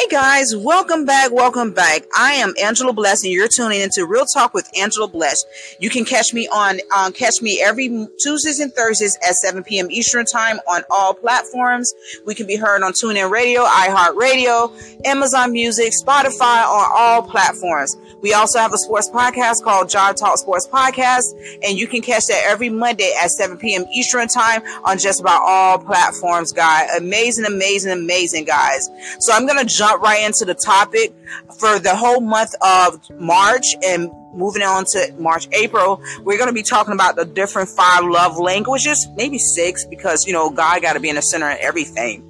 Hey guys, welcome back, welcome back. I am Angela Bless and you're tuning into Real Talk with Angela Bless. You can catch me on um, catch me every Tuesdays and Thursdays at 7 p.m. Eastern Time on all platforms. We can be heard on TuneIn Radio, iHeartRadio, Amazon Music, Spotify on all platforms. We also have a sports podcast called John Talk Sports Podcast, and you can catch that every Monday at 7 p.m. Eastern Time on just about all platforms, guys. Amazing, amazing, amazing, guys. So I'm gonna jump right into the topic for the whole month of March and moving on to March, April, we're going to be talking about the different five love languages, maybe six, because, you know, God got to be in the center of everything.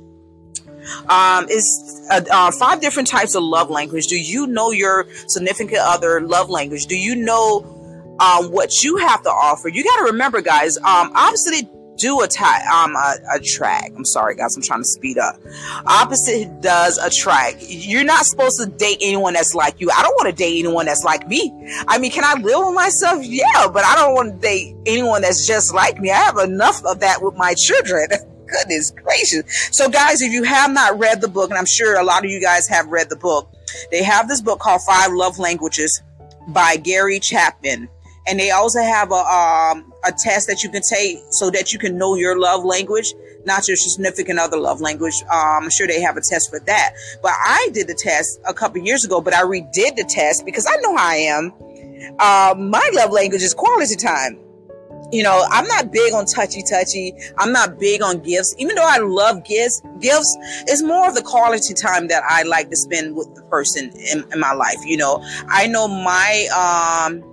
Um, is uh, uh, five different types of love language. Do you know your significant other love language? Do you know um, what you have to offer? You got to remember, guys. Um, obviously, do attack um a, a track. I'm sorry guys, I'm trying to speed up. Opposite does attract. You're not supposed to date anyone that's like you. I don't want to date anyone that's like me. I mean, can I live with myself? Yeah, but I don't want to date anyone that's just like me. I have enough of that with my children. Goodness gracious. So guys, if you have not read the book, and I'm sure a lot of you guys have read the book, they have this book called Five Love Languages by Gary Chapman and they also have a um, a test that you can take so that you can know your love language, not your significant other love language. Um, I'm sure they have a test for that. But I did the test a couple years ago, but I redid the test because I know how I am. Uh, my love language is quality time. You know, I'm not big on touchy touchy. I'm not big on gifts, even though I love gifts. Gifts is more of the quality time that I like to spend with the person in, in my life. You know, I know my um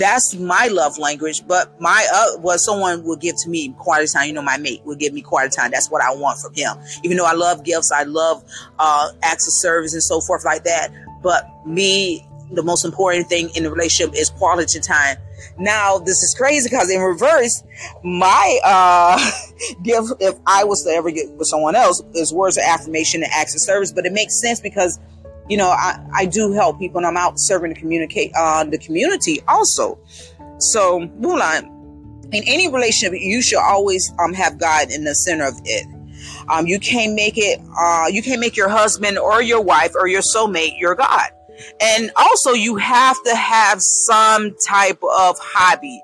that's my love language. But my uh, what someone will give to me quality time. You know, my mate will give me quality time. That's what I want from him. Even though I love gifts, I love uh, acts of service and so forth like that. But me, the most important thing in the relationship is quality time. Now, this is crazy because in reverse, my uh, gift, if I was to ever get with someone else, is words of affirmation and acts of service. But it makes sense because you know, I, I do help people and I'm out serving the communicate uh, the community also. So Mulan, in any relationship, you should always um have God in the center of it. Um, you can't make it. Uh, you can't make your husband or your wife or your soulmate your God. And also, you have to have some type of hobby.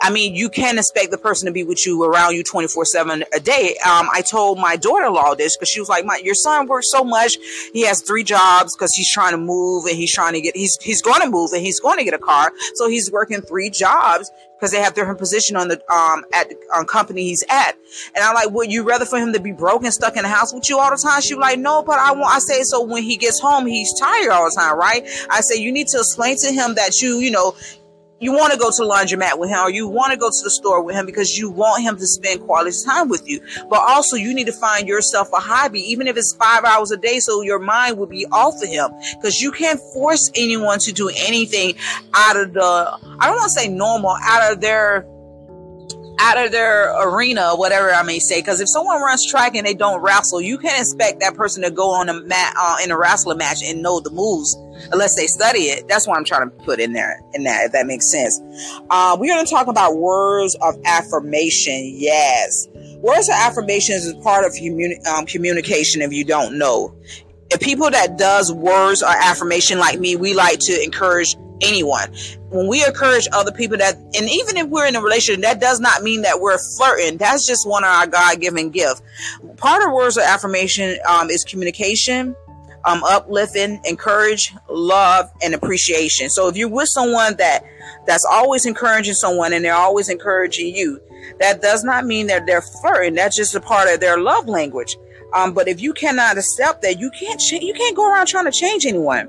I mean, you can't expect the person to be with you around you 24 seven a day. Um, I told my daughter-in-law this because she was like, my, your son works so much. He has three jobs because he's trying to move and he's trying to get, he's, he's going to move and he's going to get a car. So he's working three jobs because they have different position on the, um, at the um, company he's at. And I'm like, would you rather for him to be broken, stuck in the house with you all the time? She was like, no, but I want, I say, so when he gets home, he's tired all the time, right? I say, you need to explain to him that you, you know, you want to go to the laundromat with him or you want to go to the store with him because you want him to spend quality time with you. But also you need to find yourself a hobby, even if it's five hours a day. So your mind will be off of him because you can't force anyone to do anything out of the, I don't want to say normal, out of their out of their arena, whatever I may say. Because if someone runs track and they don't wrestle, you can't expect that person to go on a mat uh, in a wrestling match and know the moves unless they study it. That's what I'm trying to put in there. In that, if that makes sense. Uh, we're going to talk about words of affirmation. Yes, words of affirmations is part of um, communication. If you don't know, if people that does words or affirmation like me, we like to encourage anyone. When we encourage other people that, and even if we're in a relationship, that does not mean that we're flirting. That's just one of our God given gift. Part of words of affirmation um, is communication, um, uplifting, encourage, love, and appreciation. So if you're with someone that that's always encouraging someone and they're always encouraging you, that does not mean that they're flirting. That's just a part of their love language. Um, but if you cannot accept that, you can't you can't go around trying to change anyone.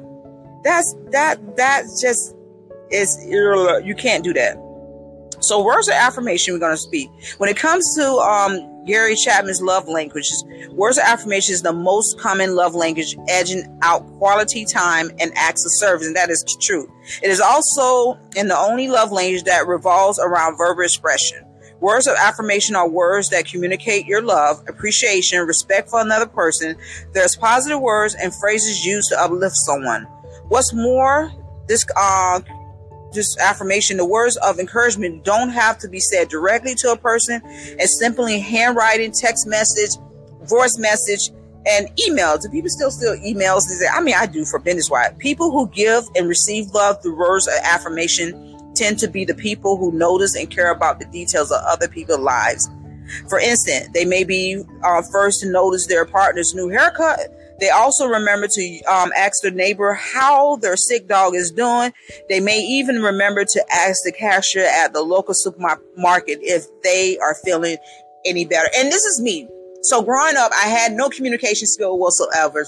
That's that that just is you can't do that. So words of affirmation we're going to speak. When it comes to um, Gary Chapman's love languages, words of affirmation is the most common love language, edging out quality time and acts of service, and that is true. It is also in the only love language that revolves around verbal expression. Words of affirmation are words that communicate your love, appreciation, respect for another person. There's positive words and phrases used to uplift someone. What's more, this uh, this affirmation, the words of encouragement don't have to be said directly to a person. It's simply handwriting, text message, voice message, And email. Do people still still emails? I mean, I do for business wise. People who give and receive love through words of affirmation tend to be the people who notice and care about the details of other people's lives. For instance, they may be uh, first to notice their partner's new haircut. They also remember to um, ask their neighbor how their sick dog is doing. They may even remember to ask the cashier at the local supermarket if they are feeling any better. And this is me. So growing up, I had no communication skill whatsoever.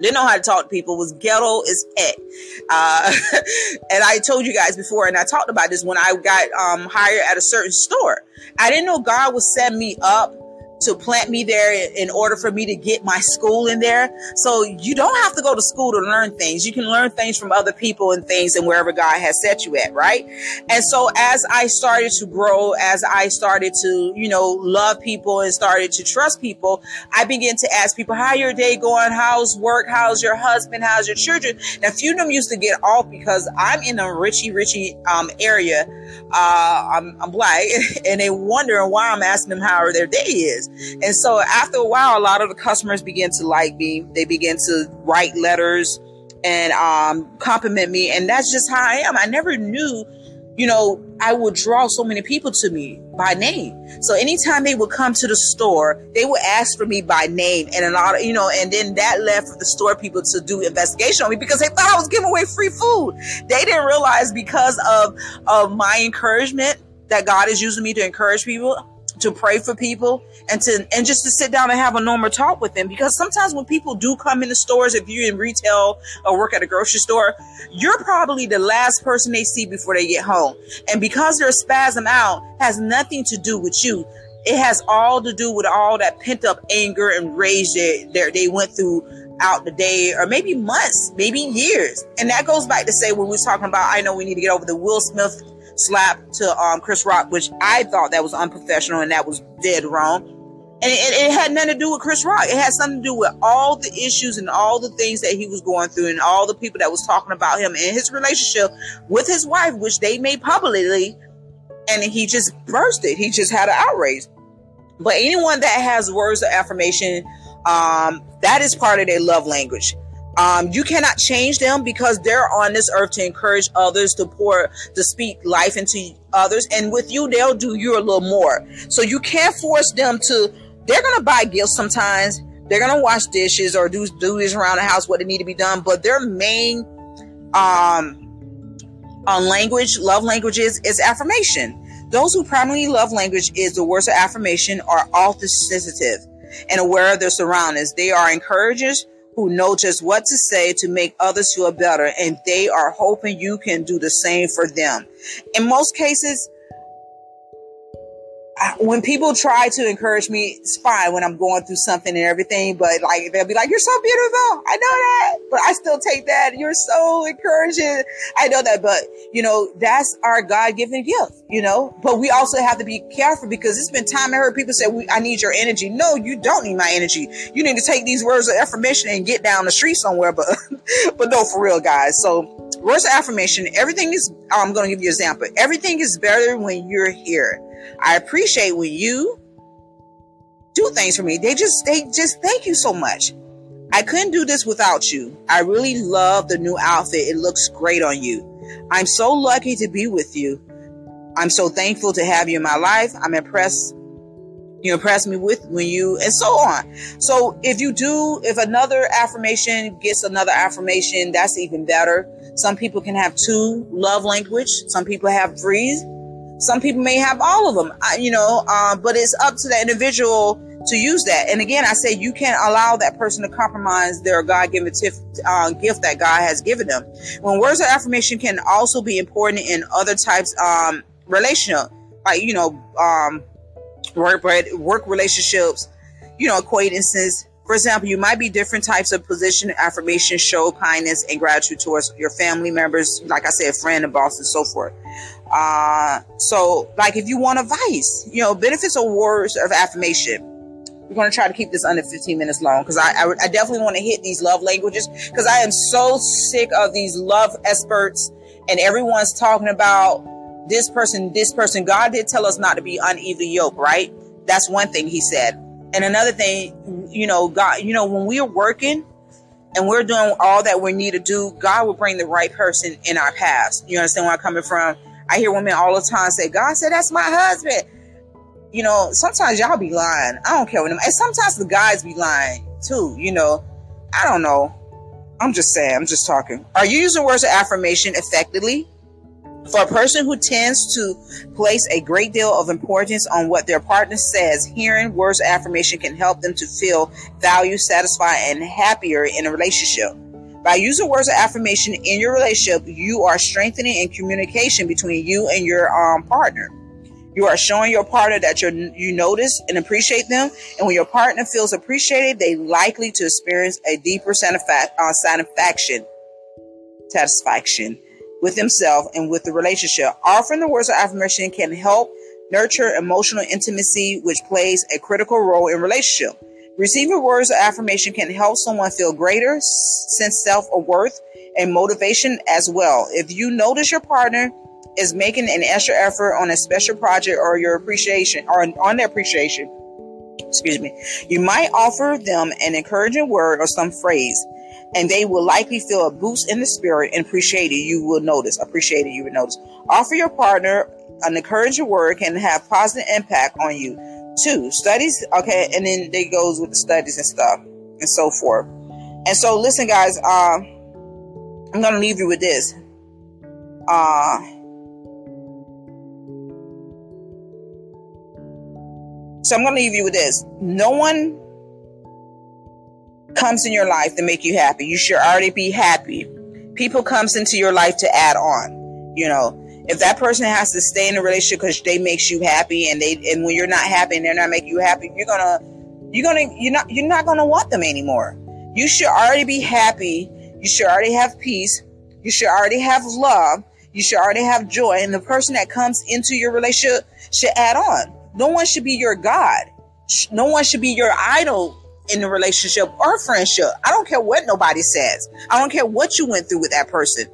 Didn't know how to talk to people. Was ghetto as heck. Uh, and I told you guys before, and I talked about this when I got um, hired at a certain store. I didn't know God would set me up to plant me there in order for me to get my school in there. So you don't have to go to school to learn things. You can learn things from other people and things and wherever God has set you at, right? And so as I started to grow, as I started to, you know, love people and started to trust people, I began to ask people, how your day going? How's work? How's your husband? How's your children? Now, few of them used to get off because I'm in a richy, richy, um, area. Uh, I'm, I'm black and they wondering why I'm asking them how their day is. And so after a while, a lot of the customers begin to like me. They begin to write letters and um, compliment me. And that's just how I am. I never knew, you know, I would draw so many people to me by name. So anytime they would come to the store, they would ask for me by name and a lot of, you know, and then that left the store people to do investigation on me because they thought I was giving away free food. They didn't realize because of, of my encouragement that God is using me to encourage people to pray for people and to and just to sit down and have a normal talk with them. Because sometimes when people do come in the stores if you're in retail or work at a grocery store you're probably the last person they see before they get home. And because they're spasm out has nothing to do with you it has all to do with all that pent up anger and rage that they went through out the day or maybe months maybe years. And that goes back to say when we are talking about i know we need to get over the will smith slap to um, Chris Rock, which I thought that was unprofessional and that was dead wrong. And it, it, had nothing to do with Chris Rock. It had something to do with all the issues and all the things that he was going through and all the people that was talking about him and his relationship with his wife, which they made publicly. And he just bursted. He just had an outrage. But anyone that has words of affirmation, um, that is part of their love language. Um, you cannot change them because they're on this earth to encourage others to pour, to speak life into others. And with you, they'll do you a little more. So you can't force them to, they're going to buy gifts sometimes. They're going to wash dishes or do, this around the house, what they need to be done. But their main, um, on language, love languages is affirmation. Those who primarily love language is the words of affirmation are often sensitive and aware of their surroundings. They are encouragers who know just what to say to make others feel better, and they are hoping you can do the same for them. In most cases, when people try to encourage me, it's fine when I'm going through something and everything, but like they'll be like, You're so beautiful. I know that. But I still take that. You're so encouraging. I know that, but you know, that's our God given gift, you know. But we also have to be careful because it's been time I heard people say, I need your energy. No, you don't need my energy. You need to take these words of affirmation and get down the street somewhere. But but no, for real, guys. So words of affirmation, everything is oh, I'm gonna give you an example. Everything is better when you're here. I appreciate when you do things for me. They just, they just thank you so much. I couldn't do this without you. I really love the new outfit. It looks great on you. I'm so lucky to be with you. I'm so thankful to have you in my life. I'm impressed. You impress me with when you, and so on. So if you do, if another affirmation gets another affirmation, that's even better. Some people can have two love language. Some people have three. Some people may have all of them, you know, uh, but it's up to the individual to use that. And again, I say you can't allow that person to compromise their God given uh, gift that God has given them. When words of affirmation can also be important in other types um, relational, like you know, um, work work relationships, you know, acquaintances. For example, you might be different types of position affirmation show kindness and gratitude towards your family members, like I said, friend and boss and so forth. Uh, so, like, if you want advice, you know, benefits or words of affirmation. We're going to try to keep this under 15 minutes long because I, I, I definitely want to hit these love languages because I am so sick of these love experts and everyone's talking about this person, this person. God did tell us not to be unevenly yoked, right? That's one thing he said. And another thing, you know, God, you know, when we are working and we're doing all that we need to do, God will bring the right person in our past. You understand where I'm coming from? I hear women all the time say, God said, that's my husband. You know, sometimes y'all be lying. I don't care what them. And sometimes the guys be lying too, you know. I don't know. I'm just saying, I'm just talking. Are you using words of affirmation effectively? For a person who tends to place a great deal of importance on what their partner says, hearing words of affirmation can help them to feel valued, satisfied, and happier in a relationship. By using words of affirmation in your relationship, you are strengthening in communication between you and your um, partner. You are showing your partner that you you notice and appreciate them, and when your partner feels appreciated, they likely to experience a deeper uh, satisfaction. Satisfaction with himself and with the relationship. Offering the words of affirmation can help nurture emotional intimacy, which plays a critical role in relationship. Receiving words of affirmation can help someone feel greater sense self or worth and motivation as well. If you notice your partner is making an extra effort on a special project or your appreciation or on their appreciation, excuse me, you might offer them an encouraging word or some phrase and they will likely feel a boost in the spirit and appreciate it. You will notice, appreciate it. You will notice. Offer your partner an encouraging word can have positive impact on you. Two studies, okay, and then they goes with the studies and stuff and so forth. And so, listen, guys, uh, I'm gonna leave you with this. Uh, so I'm gonna leave you with this. No one comes in your life to make you happy. You should already be happy. People comes into your life to add on. You know, if that person has to stay in a relationship because they makes you happy and they and when you're not happy and they're not making you happy, you're gonna you're gonna you're not you're not gonna want them anymore. You should already be happy. You should already have peace. You should already have love. You should already have joy. And the person that comes into your relationship should add on. No one should be your God. No one should be your idol in the relationship or friendship. I don't care what nobody says. I don't care what you went through with that person.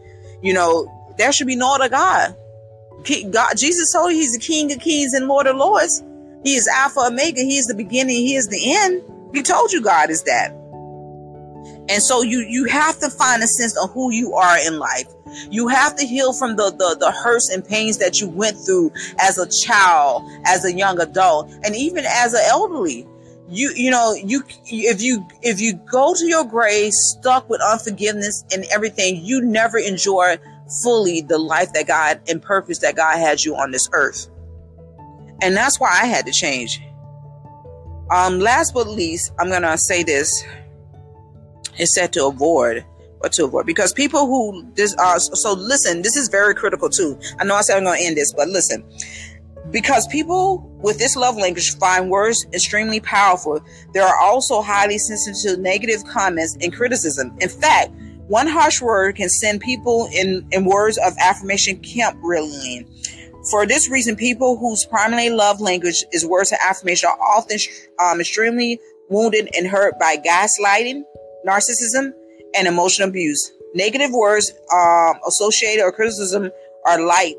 You know, there should be no other God. God Jesus told you he's the King of Kings and Lord of Lords. He is Alpha Omega. He is the beginning. He is the end. He told you God is that. And so you you have to find a sense of who you are in life. You have to heal from the, the, the hurts and pains that you went through as a child, as a young adult, and even as an elderly you you know you if you if you go to your grave stuck with unforgiveness and everything you never enjoy fully the life that god and purpose that god had you on this earth. And that's why i had to change. Um last but least i'm gonna say this. It's said to avoid or to avoid because people who this uh so listen this is very critical too. I know i said i'm gonna end this but listen because people with this love language find words extremely powerful, they are also highly sensitive to negative comments and criticism. In fact, one harsh word can send people in, in words of affirmation camp reeling. For this reason, people whose primary love language is words of affirmation are often um, extremely wounded and hurt by gaslighting, narcissism, and emotional abuse. Negative words um, associated or criticism are like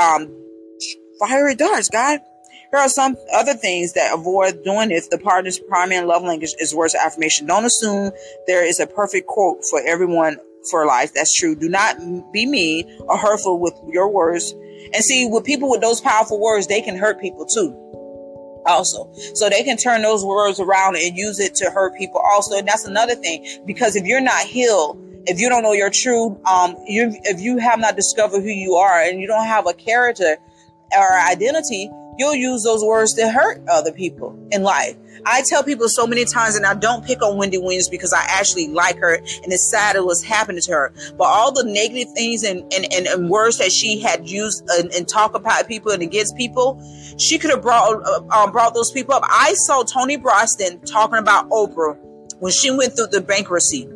um, fiery darts, God. Here are some other things that avoid doing if the partner's primary love language is words of affirmation. Don't assume there is a perfect quote for everyone for life. That's true. Do not be mean or hurtful with your words. And see, with people with those powerful words, they can hurt people too. Also, so they can turn those words around and use it to hurt people. Also, and that's another thing because if you're not healed, if you don't know your true, um, you if you have not discovered who you are and you don't have a character or identity, you'll use those words to hurt other people in life. I tell people so many times, and I don't pick on Wendy Williams because I actually like her and it's sad it was happening to her. But all the negative things and, and, and, and words that she had used and, and, talk about people and against people, she could have brought uh, um, brought those people up. I saw Toni Braxton talking about Oprah when she went through the bankruptcy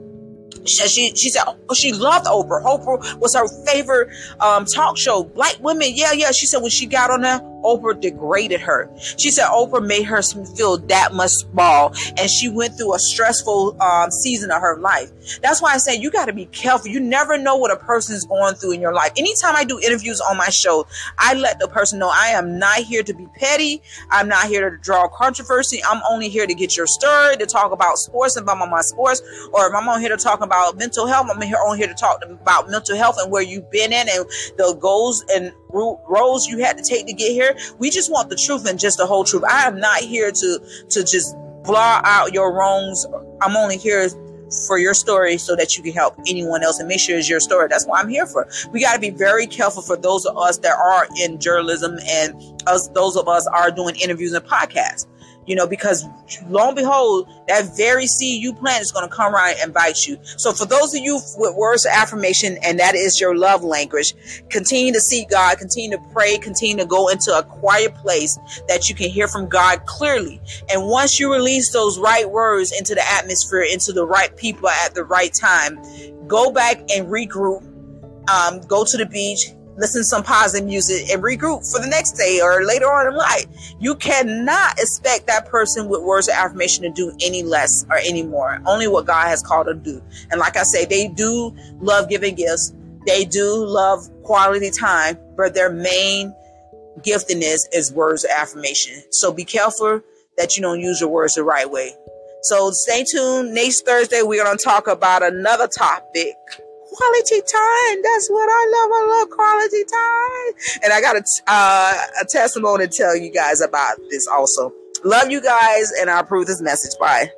she she said oh, she loved Oprah. Oprah was her favorite um, talk show. Black women, yeah, yeah. She said when she got on there, Oprah degraded her. She said Oprah made her feel that much small and she went through a stressful um, season of her life. That's why I say you got to be careful. You never know what a person is going through in your life. Anytime I do interviews on my show, I let the person know I am not here to be petty. I'm not here to draw controversy. I'm only here to get your story, to talk about sports and about my sports, or if I'm on here to talk about mental health, I'm here on here to talk about mental health and where you've been in and the goals and roles you had to take to get here. We just want the truth and just the whole truth. I am not here to to just blot out your wrongs. I'm only here for your story so that you can help anyone else and make sure it's your story. That's what I'm here for. We got to be very careful for those of us that are in journalism and us, those of us are doing interviews and podcasts you know, because lo and behold, that very seed you plant is going to come around and bite you. So for those of you with words of affirmation, and that is your love language, continue to seek God, continue to pray, continue to go into a quiet place that you can hear from God clearly. And once you release those right words into the atmosphere, into the right people at the right time, go back and regroup, um, go to the beach, listen to some positive music and regroup for the next day or later on in life. You cannot expect that person with words of affirmation to do any less or any more. Only what God has called them to do. And like I say, they do love giving gifts. They do love quality time, but their main giftedness is words of affirmation. So be careful that you don't use your words the right way. So stay tuned. Next Thursday, we're going to talk about another topic quality time. That's what I love. I love quality time. And I got a, uh, a testimony to tell you guys about this also. Love you guys, and I approve this message. Bye.